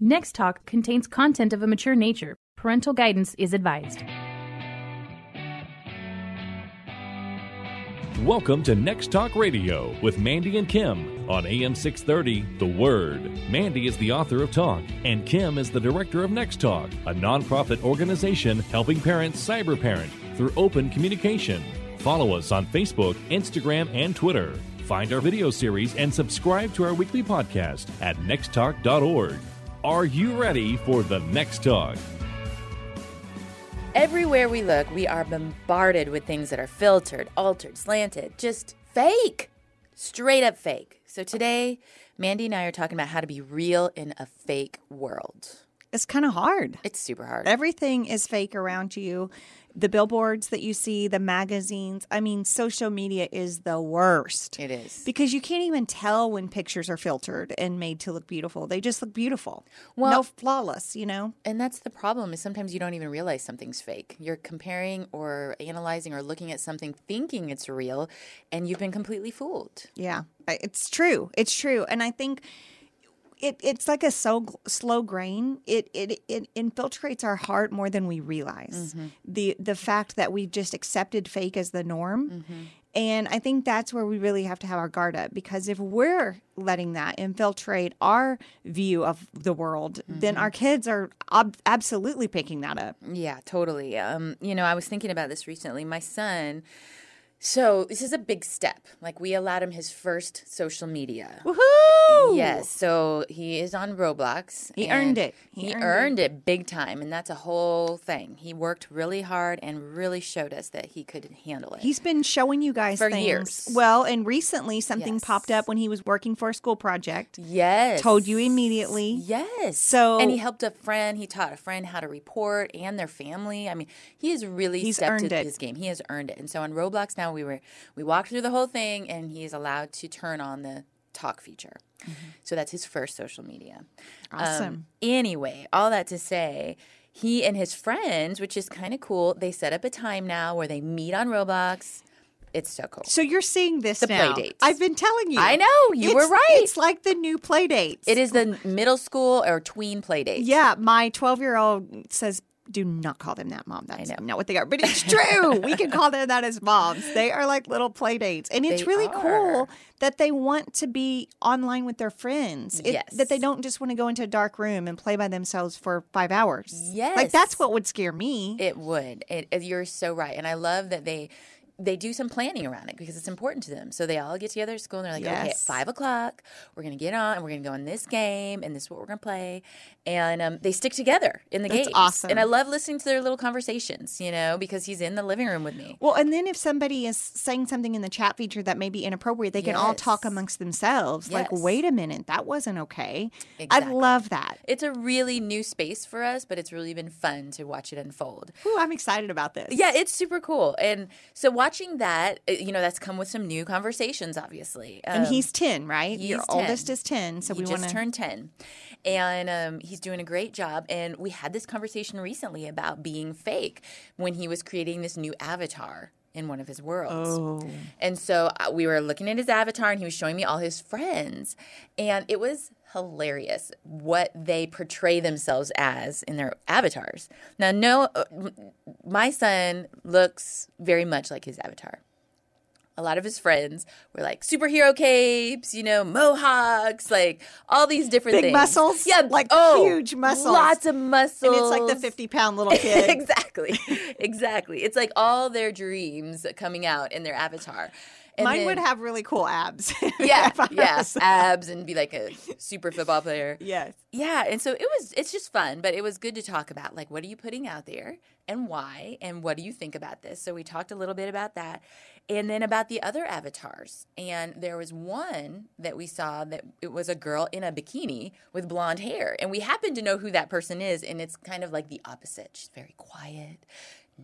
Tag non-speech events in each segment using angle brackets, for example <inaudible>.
Next Talk contains content of a mature nature. Parental guidance is advised. Welcome to Next Talk Radio with Mandy and Kim on AM 630 The Word. Mandy is the author of Talk, and Kim is the director of Next Talk, a nonprofit organization helping parents cyber parent through open communication. Follow us on Facebook, Instagram, and Twitter. Find our video series and subscribe to our weekly podcast at nexttalk.org. Are you ready for the next talk? Everywhere we look, we are bombarded with things that are filtered, altered, slanted, just fake. Straight up fake. So today, Mandy and I are talking about how to be real in a fake world. It's kind of hard. It's super hard. Everything is fake around you the billboards that you see, the magazines. I mean, social media is the worst. It is. Because you can't even tell when pictures are filtered and made to look beautiful. They just look beautiful. Well, no flawless, you know? And that's the problem is sometimes you don't even realize something's fake. You're comparing or analyzing or looking at something thinking it's real and you've been completely fooled. Yeah. It's true. It's true. And I think it, it's like a so slow grain. It, it it infiltrates our heart more than we realize. Mm-hmm. The the fact that we've just accepted fake as the norm. Mm-hmm. And I think that's where we really have to have our guard up because if we're letting that infiltrate our view of the world, mm-hmm. then our kids are ob- absolutely picking that up. Yeah, totally. Um, you know, I was thinking about this recently. My son so this is a big step. Like we allowed him his first social media. Woohoo! Yes. So he is on Roblox. He earned it. He, he earned, earned it. it. big time, and that's a whole thing. He worked really hard and really showed us that he could handle it. He's been showing you guys for things. years. Well, and recently something yes. popped up when he was working for a school project. Yes. Told you immediately. Yes. So and he helped a friend. He taught a friend how to report and their family. I mean, he has really He's stepped earned it. his game. He has earned it. And so on Roblox now we were we walked through the whole thing and he's allowed to turn on the talk feature. Mm-hmm. So that's his first social media. Awesome. Um, anyway, all that to say, he and his friends, which is kind of cool, they set up a time now where they meet on Roblox. It's so cool. So you're seeing this the now. play dates. I've been telling you. I know you it's, were right. It's like the new play dates. It is the middle school or tween play dates. Yeah, my 12 year old says do not call them that, mom. That's not what they are. But it's true. we can call them that as moms. They are like little play dates. And it's They really are. cool that they want to be online with their friends. It- Yes. That they don't just want to go into a dark room and play by themselves for five hours. Yes. Like that's what would scare me. It would. It, you're so right, and I love that they they do some planning around it because it's important to them. So they all get together at school and they're like, okay, at five o'clock, we're gonna get on and we're gonna go in this game and this is what we're gonna play, and um, they stick together in the game. That's games. awesome. And I love listening to their little conversations, you know, because he's in the living room with me. well, and then if somebody is saying something in the chat feature that may be inappropriate, they can all talk amongst themselves. Like, wait a minute, that wasn't okay. I love that. It's a really new space for us, but it's really been fun to watch it unfold. Ooh, I'm excited about this. Yeah, it's super cool. And so watching that, uh, you know, that's come with some new conversations, obviously. And Um, he's 10, right? he's Your 10. oldest is 10. So he we just want to. turned 10 and um, he's doing a great job. And we had this conversation recently about being fake when he was creating this new avatar in one of his worlds. Oh. and so uh, we were looking at his avatar and he was showing me all his friends. And it was hilarious what they portray themselves as in their avatars. Now no uh, my son looks very much like his avatar a lot of his friends were like superhero capes, you know, mohawks, like all these different Big things. muscles? Yeah, Like oh, huge muscles. Lots of muscles. And it's like the 50 pound little <laughs> kid. exactly. <laughs> exactly. It's like all their dreams coming out in their avatar. And Mine then- would have really cool abs. <laughs> yeah, yeah, abs and be like a super football player. Yes. Yeah, and so it was it's just fun, but it was good to talk about like what are you putting out there and why and what do you think about this? So we talked a little bit about that and then about the other avatars. And there was one that we saw that it was a girl in a bikini with blonde hair and we happen to know who that person is and it's kind of like the opposite. She's very quiet,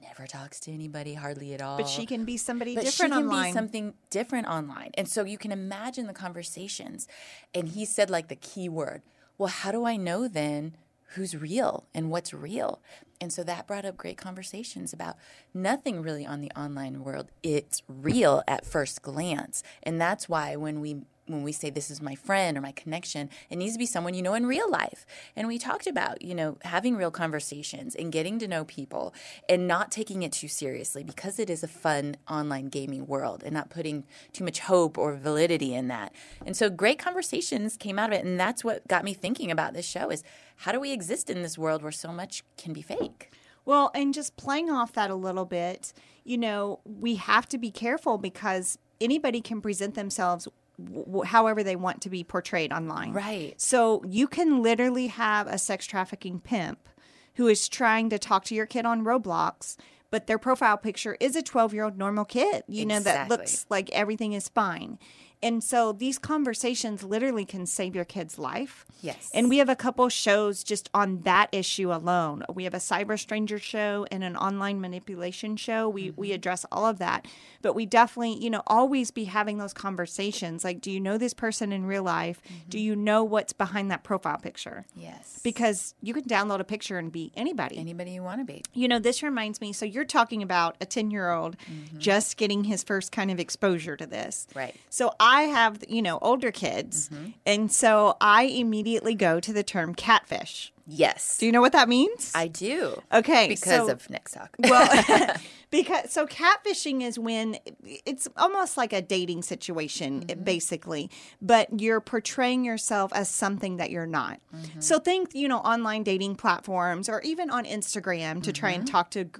never talks to anybody hardly at all. But she can be somebody But different she can online. be something different online. And so you can imagine the conversations. And he said like the key word. Well, how do I know then who's real and what's real? And so that brought up great conversations about nothing really on the online world. It's real at first glance. And that's why when we when we say this is my friend or my connection, it needs to be someone you know in real life. And we talked about, you know, having real conversations and getting to know people and not taking it too seriously because it is a fun online gaming world and not putting too much hope or validity in that. And so great conversations came out of it and that's what got me thinking about this show is how do we exist in this world where so much can be fake? Well, and just playing off that a little bit, you know, we have to be careful because anybody can present themselves w- however they want to be portrayed online. Right. So you can literally have a sex trafficking pimp who is trying to talk to your kid on Roblox, but their profile picture is a 12 year old normal kid, you know, that looks like everything is fine. And so these conversations literally can save your kid's life. Yes. And we have a couple shows just on that issue alone. We have a cyber stranger show and an online manipulation show. We Mm-hmm. we address all of that. But we definitely, you know, always be having those conversations like do you know this person in real life? Do Mm-hmm. you know what's behind that profile picture? Yes. Because you can download a picture and be anybody. anybody you want to be. You know, this reminds me. So you're talking about a 10 year old just getting his first kind of exposure to this. Mm-hmm. Right. So I have, you know, older kids. Mm-hmm. And so I immediately go to the term catfish. Yes. Do you know what that means? I do. Okay, Because so- of Next Talk. well, <laughs> <laughs> because so catfishing is when it's almost like a dating situation, mm-hmm. basically, but you're portraying yourself as something that you're not. Mm-hmm. So think, you know, online dating platforms or even on Instagram to try and mm-hmm. talk to g-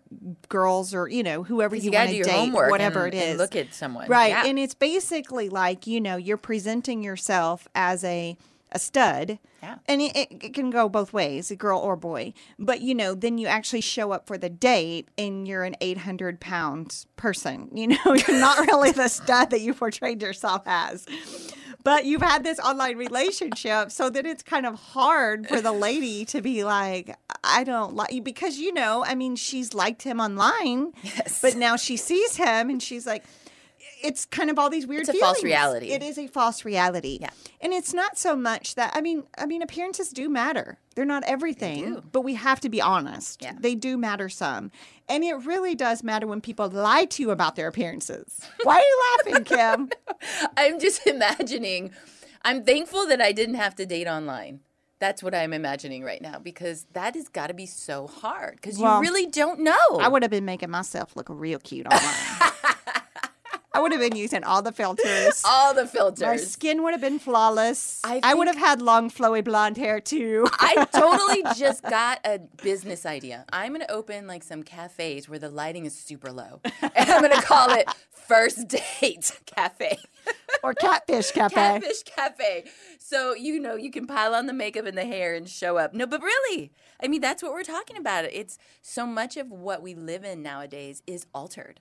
girls or you know whoever you, you want to date, homework whatever and- it is. and look at someone. right? Yeah. And it's basically like you know you're presenting yourself as a a stud. Yeah. And it, it, can go both ways, a girl or boy. But you know, then you actually show up for the date and you're an 800 pound person. <laughs> You know, you're not really the stud that you portrayed yourself as. But you've had this online relationship, so that it's kind of hard for the lady to be like, I don't like you because you know, I mean, she's liked him online, <laughs> Yes. but now she sees him and she's like, it's kind of all these weird It's a false feelings. reality. It is a false reality. Yeah. And it's not so much that I mean, I mean appearances do matter. They're not everything, do. but we have to be honest. Yeah. They do matter some. And it really does matter when people lie to you about their appearances. Why are you laughing, <laughs> Kim? I'm just <laughs> imagining. I'm thankful that I didn't have to date online. That's what I'm imagining right now because that has got to be so hard because Well, you really don't know. I would have been making myself look real cute online. <laughs> I would have been using all the filters. <laughs> all the My filters. skin would have been flawless. I I, would have had long, flowy blonde hair too. I totally <laughs> just got a business idea. I'm going to open like some cafes where the lighting is super low. <laughs> And I'm going to call it First Date Cafe. or catfish cafe. Catfish Cafe. So, you know, you can pile on the makeup and the hair and show up. No, but really, I mean, that's what we're talking about. It's so much of what we live in nowadays is altered.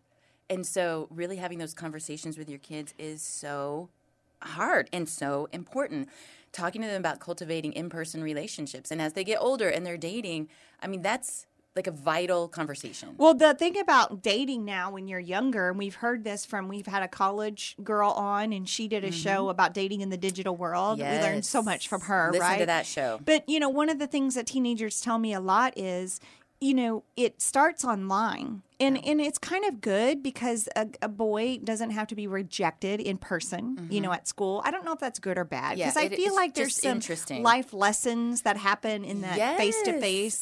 And so, really having those conversations with your kids is so hard and so important. Talking to them about cultivating in person relationships. And as they get older and they're dating, I mean, that's like a vital conversation. Well, the thing about dating now when you're younger, and we've heard this from, we've had a college girl on, and she did a mm-hmm. show about dating in the digital world. We learned so much from her, Listen right? to that show. But, you know, one of the things that teenagers tell me a lot is, you know, it starts online. And, and it's kind of good because a, a boy doesn't have to be rejected in person, you know, at school. I don't know if that's good or bad Mm-hmm. Yeah, because I feel like there's some interesting. life lessons that happen in that face to face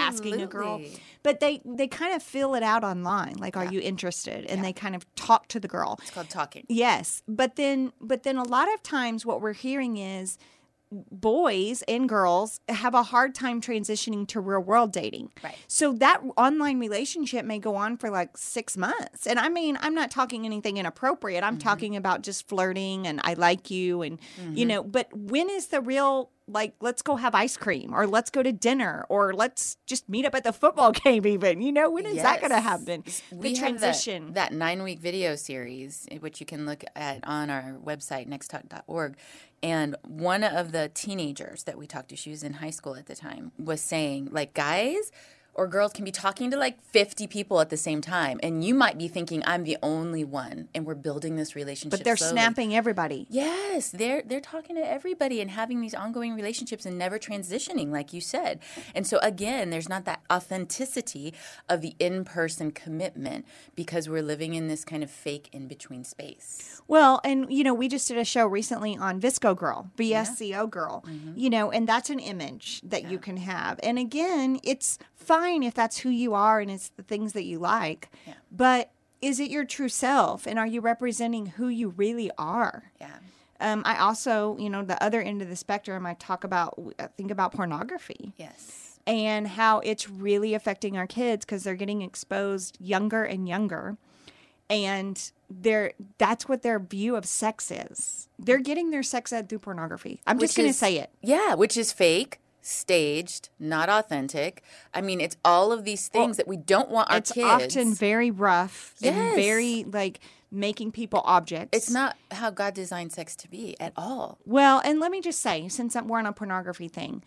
asking a girl but they they kind of fill it out online like are you interested and they kind of talk to the girl It's called talking. yes but then but then a lot of times what we're hearing is boys and girls have a hard time transitioning to real world dating. Right. So that online relationship may go on for like six months. And I mean, I'm not talking anything inappropriate. I'm mm-hmm. talking about just flirting and I like you and, you mm-hmm. know, but when is the real, like, let's go have ice cream or let's go to dinner or let's just meet up at the football <laughs> game, even? You know, when is that going to Yes. happen? We the that- transition. That, nine week video series, eh, which you can look at on our website, nexttalk.org. And one of the teenagers that we talked to, she was in high school at the time, was saying, like, guys, or girls can be talking to like 50 people at the same time and you might be thinking i'm the only one and we're building this relationship But they're slowly. snapping everybody. Yes, they're they're talking to everybody and having these ongoing relationships and never transitioning, like you said. And so again, there's not that authenticity of the in-person commitment because we're living in this kind of fake in-between space. Well, and you know, we just did a show recently on VSCO Girl, VSCO Girl, mm-hmm. you know, and that's an image that you can have. And again, it's fine if that's who you are and it's the things that you like. But is it your true self? And are you representing who you really are? Yeah. Um, I also, you know, the other end of the spectrum, I talk about, I think about pornography Yes. and how it's really affecting our kids because they're getting exposed younger and younger and they're that's what their view of sex is they're getting their sex ed through pornography i'm just going to say it Yeah, which is fake, staged, not authentic. I mean, it's all of these things that we don't want our it's kids. often very rough and very like making people objects it's not how God designed sex to be at all. Well, and let me just say, since I'm- we're on a pornography thing,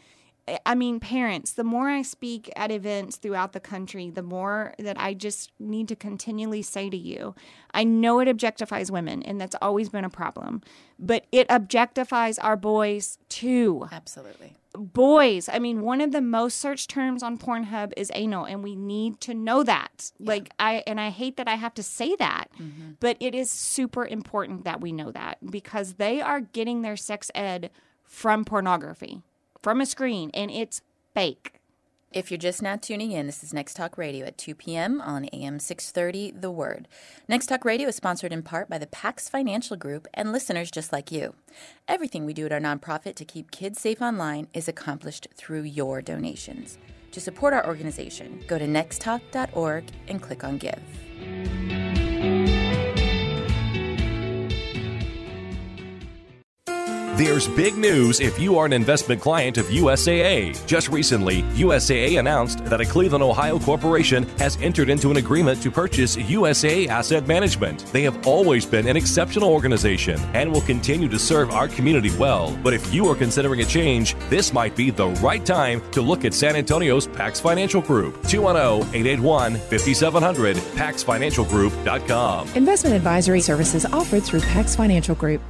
I mean, parents, the more I speak at events throughout the country, the more that I just need to continually say to you, I know it objectifies women, and that's always been a problem, but it objectifies our boys too Absolutely. boys. I mean, one of the most searched terms on Pornhub is anal, and we need to know that. Like I and I hate that I have to say that, mm-hmm. but it is super important that we know that because they are getting their sex ed from pornography, from a screen, and it's fake. If you're just now tuning in, this is Next Talk Radio at 2 p.m. on AM 630 The Word. Next Talk Radio is sponsored in part by the Pax Financial Group and listeners just like you. Everything we do at our nonprofit to keep kids safe online is accomplished through your donations. To support our organization, go to nexttalk.org and click on Give. There's big news if you are an investment client of USAA. Just recently, USAA announced that a Cleveland, Ohio corporation has entered into an agreement to purchase USAA Asset Management. They have always been an exceptional organization and will continue to serve our community well. But if you are considering a change, this might be the right time to look at San Antonio's Pax Financial Group. 210 881 5700, paxfinancialgroup.com. Investment advisory services offered through Pax Financial Group.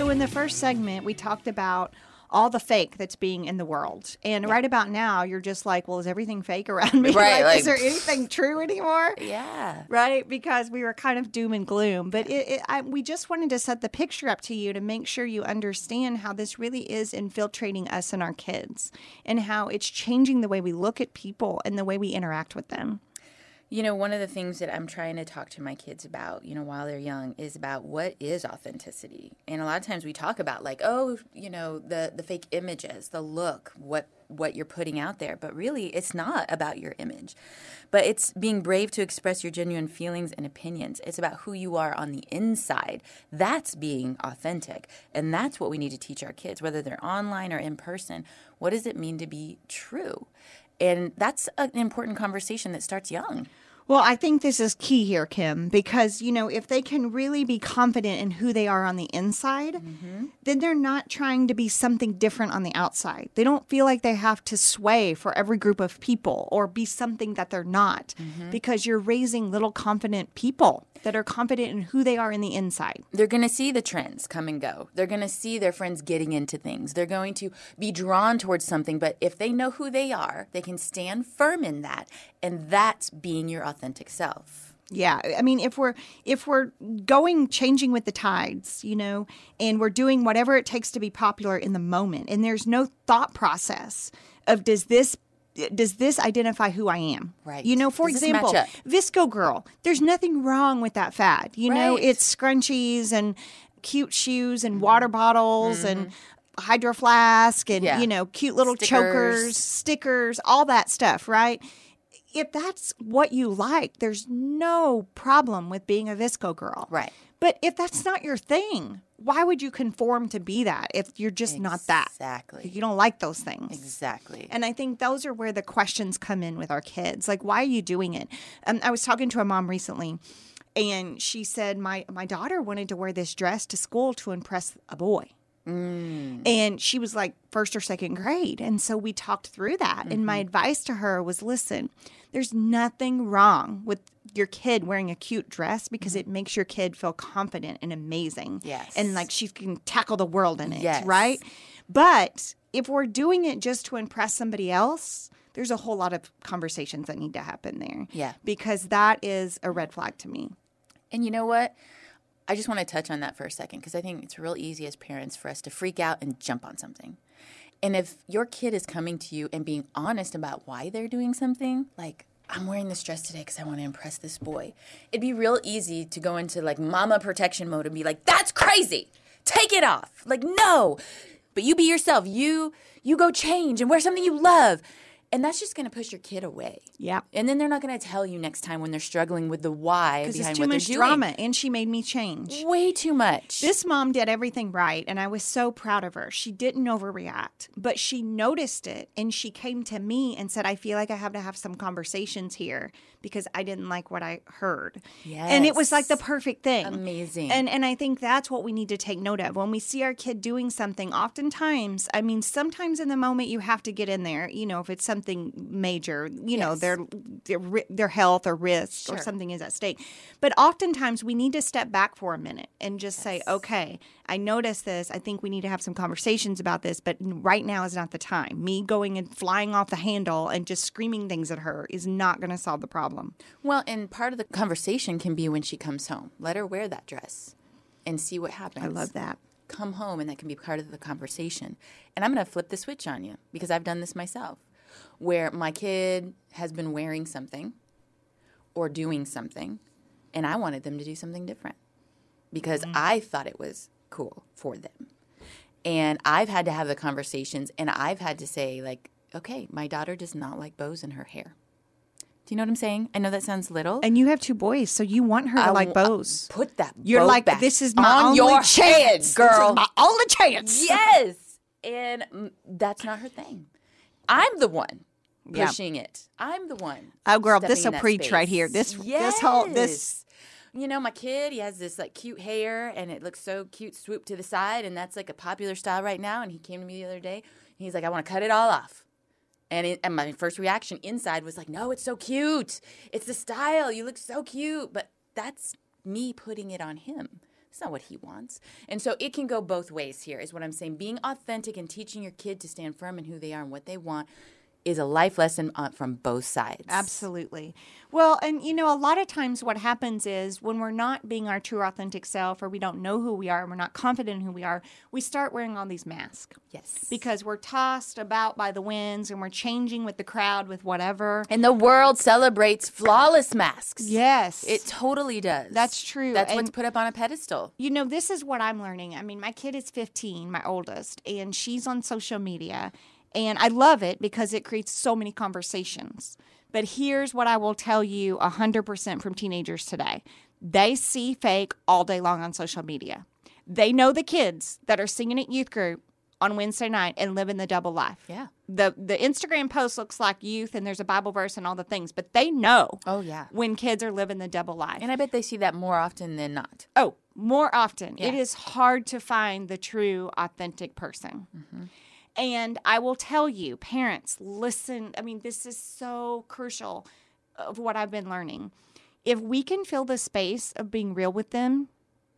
So in the first segment, we talked about all the fake that's being in the world, and right about now, you're just like, well, is everything fake around me? <laughs> Right, like, is there anything true anymore? Yeah. right? Because we were kind of doom and gloom. But it, it, I, we just wanted to set the picture up to you to make sure you understand how this really is infiltrating us and our kids, and how it's changing the way we look at people and the way we interact with them. You know, one of the things that I'm trying to talk to my kids about, you know, while they're young is about what is authenticity. And a lot of times we talk about like, oh, you know, the the fake images, the look, what what you're putting out there, but really it's not about your image. But it's being brave to express your genuine feelings and opinions. It's about who you are on the inside. That's being authentic. And that's what we need to teach our kids, whether they're online or in person. What does it mean to be true? And that's an important conversation that starts young. Well, I think this is key here, Kim, because, you know, if they can really be confident in who they are on the inside, mm-hmm. then they're not trying to be something different on the outside. They don't feel like they have to sway for every group of people or be something that they're not mm-hmm. because you're raising little confident people that are confident in who they are in the inside. they're going to see the trends come and go. They're going to see their friends getting into things. They're going to be drawn towards something, but if they know who they are, they can stand firm in that, and that's being your authentic self. Yeah, I mean, if we're if we're going changing with the tides, you know, and we're doing whatever it takes to be popular in the moment, and there's no thought process of does this does this identify who I am? Right. You know, for Does example. VSCO Girl. There's nothing wrong with that fad. You know, it's scrunchies and cute shoes and water bottles and hydro flask and Mm-hmm. Yeah. you know cute little Stickers. chokers, stickers, all that stuff, right? If that's what you like, there's no problem with being a VSCO girl. Right. But if that's not your thing, why would you conform to be that if you're just not that? Exactly. You don't like those things. Exactly. And I think those are where the questions come in with our kids. Like, why are you doing it? Um, I was talking to a mom recently, and she said my my daughter wanted to wear this dress to school to impress a boy. And she was like first or second grade. And so we talked through that. And my advice to her was listen, there's nothing wrong with your kid wearing a cute dress because mm-hmm. it makes your kid feel confident and amazing. Yes. And like she can tackle the world in it. Yes. Right. But if we're doing it just to impress somebody else, there's a whole lot of conversations that need to happen there. Yeah. Because that is a red flag to me. And you know what? I just want to touch on that for a second because I think it's real easy as parents for us to freak out and jump on something. And if your kid is coming to you and being honest about why they're doing something, like, I'm wearing this dress today because I want to impress this boy, it'd be real easy to go into like mama protection mode and be like, that's crazy. Take it off. Like, no. But you be yourself. You you go change and wear something you love. And that's just going to push your kid away. Yep. And then they're not going to tell you next time when they're struggling with the why Because behind it's too what much they're doing. drama. And she made me change. Way too much. This mom did everything right, and I was so proud of her. She didn't overreact, but she noticed it and she came to me and said, I feel like I have to have some conversations here because I didn't like what I heard. And it was like the perfect thing. Amazing. And and I think that's what we need to take note of. When we see our kid doing something, oftentimes, I mean, sometimes in the moment you have to get in there, you know, if it's something major, you know, their their their health or risk or something is at stake. But oftentimes we need to step back for a minute and just say, okay, I noticed this. I think we need to have some conversations about this, but right now is not the time. Me going and flying off the handle and just screaming things at her is not going to solve the problem. well, and part of the conversation can be when she comes home. Let her wear that dress and see what happens. I love that. Come home, and that can be part of the conversation. And I'm going to flip the switch on you because I've done this myself, where my kid has been wearing something or doing something, and I wanted them to do something different because mm. I thought it was cool for them. And I've had to have the conversations, and I've had to say, like, okay, my daughter does not like bows in her hair. Do you know what I'm saying? I know that sounds little. And you have two boys, so you want her to I like w- bows. Put that. You're like, this is my on only your chance, This girl. is my only chance. yes, and that's not her thing. I'm the one Yeah. pushing it. I'm the one. Oh, girl, this stepping a in that preach right here. This- this whole- this- You know, my kid, he has this like cute hair and it looks so cute swoop to the side, and that's like a popular style right now. And he came to me the other day. And he's like, I want to cut it all off. And, it, and my first reaction inside was like, no, it's so cute. It's the style. You look so cute. But that's me putting it on him. It's not what he wants. And so it can go both ways here, is what I'm saying. Being authentic and teaching your kid to stand firm in who they are and what they want is a life lesson uh, from both sides. Absolutely. Well, and you know, a lot of times what happens is when we're not being our true authentic self or we don't know who we are and we're not confident in who we are, we start wearing all these masks. Yes. Because we're tossed about by the winds and we're changing with the crowd with whatever. And the world celebrates flawless masks. Yes. It totally does. That's true. That's And- what's put up on a pedestal. you know, this is what I'm learning. I mean, my kid is 15, my oldest, and she's on social media. And I love it because it creates so many conversations. But here's what I will tell you 100% from teenagers today they see fake all day long on social media. They know the kids that are singing at youth group on Wednesday night and living the double life. Yeah. The the Instagram post looks like youth and there's a Bible verse and all the things, but they know Oh, yeah. when kids are living the double life. And I bet they see that more often than not. Oh, more often. It Yeah. is hard to find the true, authentic person. Mm-hmm. And I will tell you, parents, listen. I mean, this is so crucial of what I've been learning. If we can fill the space of being real with them,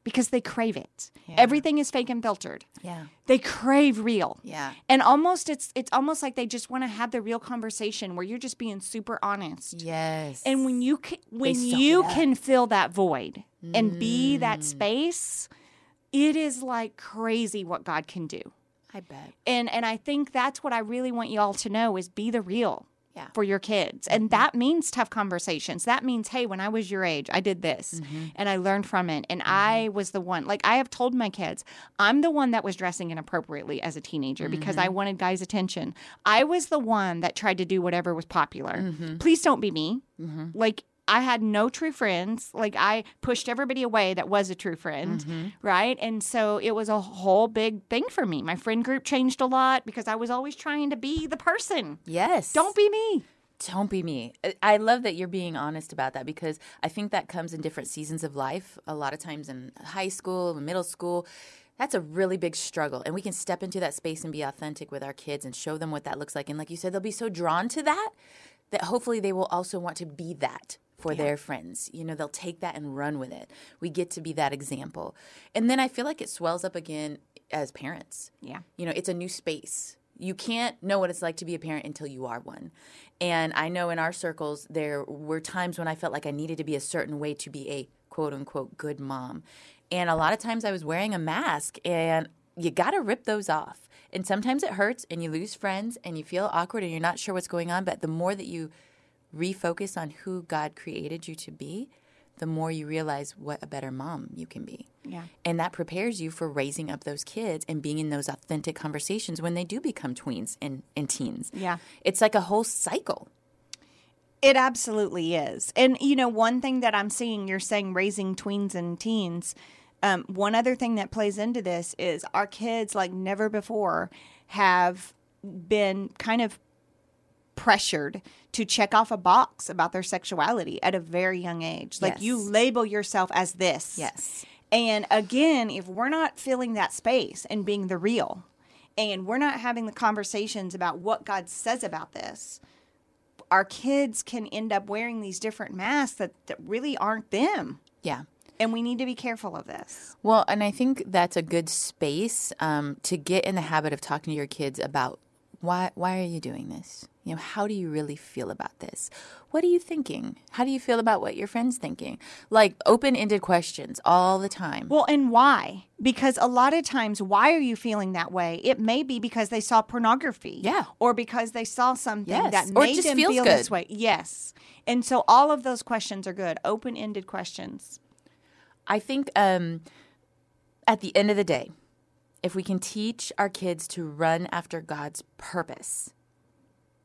because they crave it. Everything is fake and filtered. Yeah. They crave real. Yeah. And almost it's it's almost like they just want to have the real conversation where you're just being super honest. Yes. And when you can, when you can fill that void and be Mm. that space, it is like crazy what God can do. I bet. And and I think that's what I really want you all to know is be the real Yeah. Mm-hmm. for your kids. And that means tough conversations. That means, hey, when I was your age, I did this Mm-hmm. and I learned from it. And I was the one, like I have told my kids, I'm the one that was dressing inappropriately as a teenager because Mm-hmm. I wanted guys' attention. I was the one that tried to do whatever was popular. Mm-hmm. Please don't be me. Like, I had no true friends. Like I pushed everybody away that was a true friend, Mm-hmm. right? And so it was a whole big thing for me. My friend group changed a lot because I was always trying to be the person. Yes. Don't be me. Don't be me. I- I love that you're being honest about that because I think that comes in different seasons of life. A lot of times in high school, middle school, That's a really big struggle. And we can step into that space and be authentic with our kids and show them what that looks like. And like you said, they'll be so drawn to that that hopefully they will also want to be that for their friends. You know, they'll take that and run with it. We get to be that example. And then I feel like it swells up again as parents. Yeah. You know, it's a new space. You can't know what it's like to be a parent until you are one. And I know in our circles, there were times when I felt like I needed to be a certain way to be a quote unquote good mom. And a lot of times I was wearing a mask, and you got to rip those off. And sometimes it hurts, and you lose friends, and you feel awkward, and you're not sure what's going on. But the more that you refocus on who God created you to be, the more you realize what a better mom you can be. Yeah. And that prepares you for raising up those kids and being in those authentic conversations when they do become tweens and, and teens. Yeah. It's like a whole cycle. It absolutely is. And, you know, one thing that I'm seeing, you're saying raising tweens and teens. Um, one other thing that plays into this is our kids, like never before, have been kind of pressured to check off a box about their sexuality at a very young age. Like you label yourself as this. Yes. And again, if we're not filling that space and being the real, and we're not having the conversations about what God says about this, our kids can end up wearing these different masks that, that really aren't them. Yeah. And we need to be careful of this. Well, and I think that's a good space um, to get in the habit of talking to your kids about why why are you doing this? You know, how do you really feel about this? What are you thinking? How do you feel about what your friends thinking? Like open-ended questions all the time. Well, and why? Because a lot of times, why are you feeling that way? It may be because they saw pornography. Yeah. Or because they saw something Yes. that Or made just them feel this way. Yes. And so all of those questions are good, open ended questions. I think um, at the end of the day, if we can teach our kids to run after God's purpose,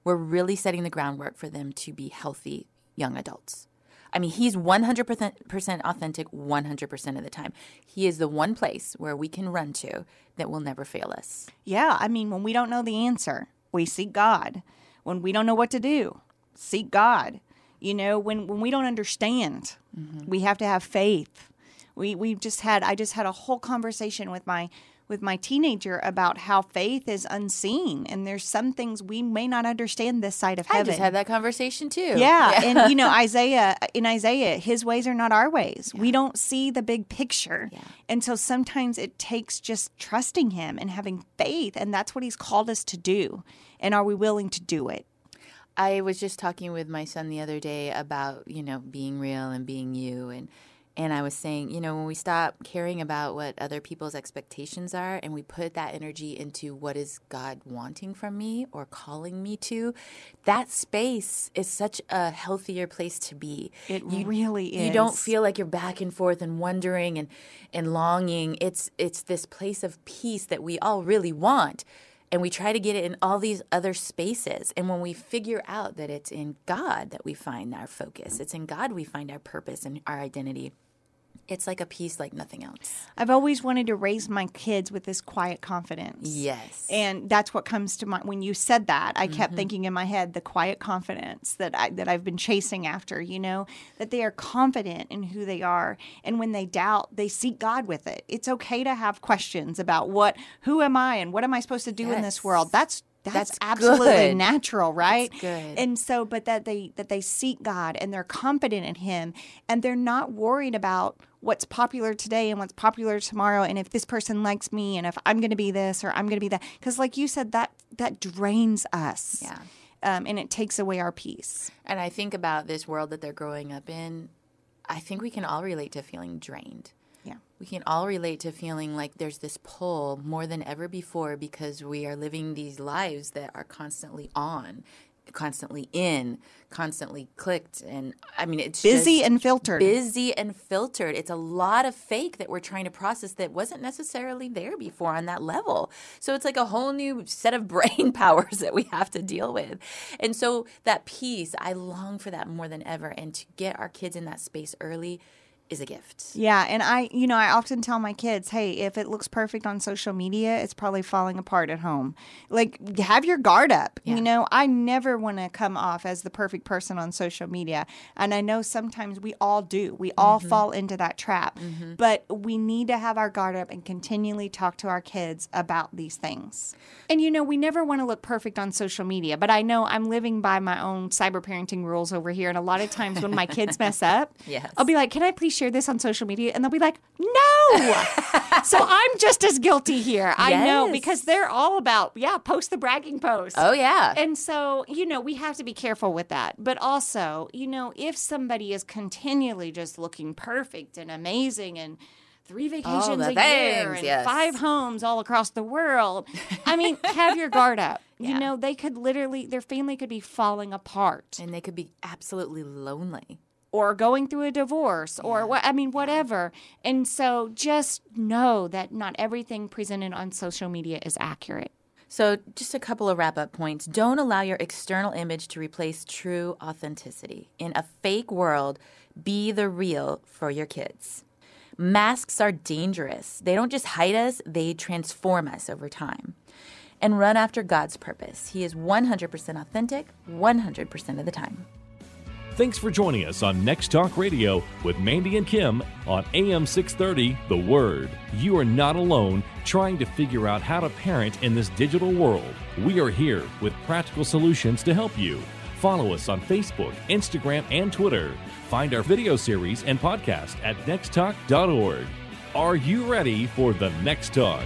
we're really setting the groundwork for them to be healthy young adults. I mean, he's 100% authentic 100% of the time. He is the one place where we can run to that will never fail us. Yeah. I mean, when we don't know the answer, we seek God. When we don't know what to do, seek God. You know, when, when we don't understand, mm-hmm. we have to have faith. We we just had I just had a whole conversation with my with my teenager about how faith is unseen and there's some things we may not understand this side of I heaven. I just had that conversation too. Yeah, and you know <laughs> Isaiah in Isaiah, his ways are not our ways. We don't see the big picture, and so sometimes it takes just trusting him and having faith, and that's what he's called us to do. And are we willing to do it? I was just talking with my son the other day about, you know, being real and being you and and I was saying, you know, when we stop caring about what other people's expectations are and we put that energy into what is God wanting from me or calling me to, that space is such a healthier place to be. It really is. You don't feel like you're back and forth and wondering and and longing. It's it's this place of peace that we all really want and we try to get it in all these other spaces and when we figure out that it's in god that we find our focus it's in god we find our purpose and our identity it's like a peace like nothing else I've always wanted to raise my kids with this quiet confidence. yes And that's what comes to mind when you said that. I kept Mm-hmm. thinking in my head the quiet confidence that I that I've been chasing after, you know, that they are confident in who they are and when they doubt, they seek God with it. It's okay to have questions about what who am I and what am I supposed to do in this world? That's that's, That's absolutely good. natural, right? good. And so but that they that they seek God and they're confident in him and they're not worried about what's popular today and what's popular tomorrow and if this person likes me and if I'm going to be this or I'm going to be that cuz like you said that that drains us. Yeah. Um, and it takes away our peace. and i think about this world that they're growing up in i think we can all relate to feeling drained Yeah. we can all relate to feeling like there's this pull more than ever before because we are living these lives that are constantly on, constantly in, constantly clicked. And I mean, it's Busy and filtered. Busy and filtered. It's a lot of fake that we're trying to process that wasn't necessarily there before on that level. So it's like a whole new set of <laughs> brain powers that we have to deal with. And so that peace, I long for that more than ever. And to get our kids in that space early is a gift. Yeah, and I, you know, I often tell my kids, "Hey, if it looks perfect on social media, it's probably falling apart at home. Like, have your guard up. Yeah. You know, I never want to come off as the perfect person on social media, and I know sometimes we all do. We all mm-hmm. fall into that trap. Mm-hmm. But we need to have our guard up and continually talk to our kids about these things. And you know, we never want to look perfect on social media, but I know I'm living by my own cyber parenting rules over here, and a lot of times when my kids mess up, <laughs> Yes. I'll be like, "Can I please share this on social media?" And they'll be like, "No." <laughs> so I'm just as guilty here. I know because they're all about, yeah, post the bragging post. Oh yeah. And so, you know, we have to be careful with that. But also, you know, if somebody is continually just looking perfect and amazing and three vacations a year and yes. five homes all across the world, I mean, <laughs> have your guard up. Yeah. You know, they could literally, their family could be falling apart and they could be absolutely lonely. Or going through a divorce or what I mean whatever. And so just know that not everything presented on social media is accurate. So, just a couple of wrap up points. Don't allow your external image to replace true authenticity. In a fake world, be the real for your kids. Masks are dangerous. They don't just hide us, they transform us over time. And run after God's purpose. He is 100% authentic 100% of the time. Thanks for joining us on Next Talk Radio with Mandy and Kim on AM 630 The Word. You are not alone trying to figure out how to parent in this digital world. We are here with practical solutions to help you. Follow us on Facebook, Instagram, and Twitter. Find our video series and podcast at nexttalk.org. Are you ready for the next talk?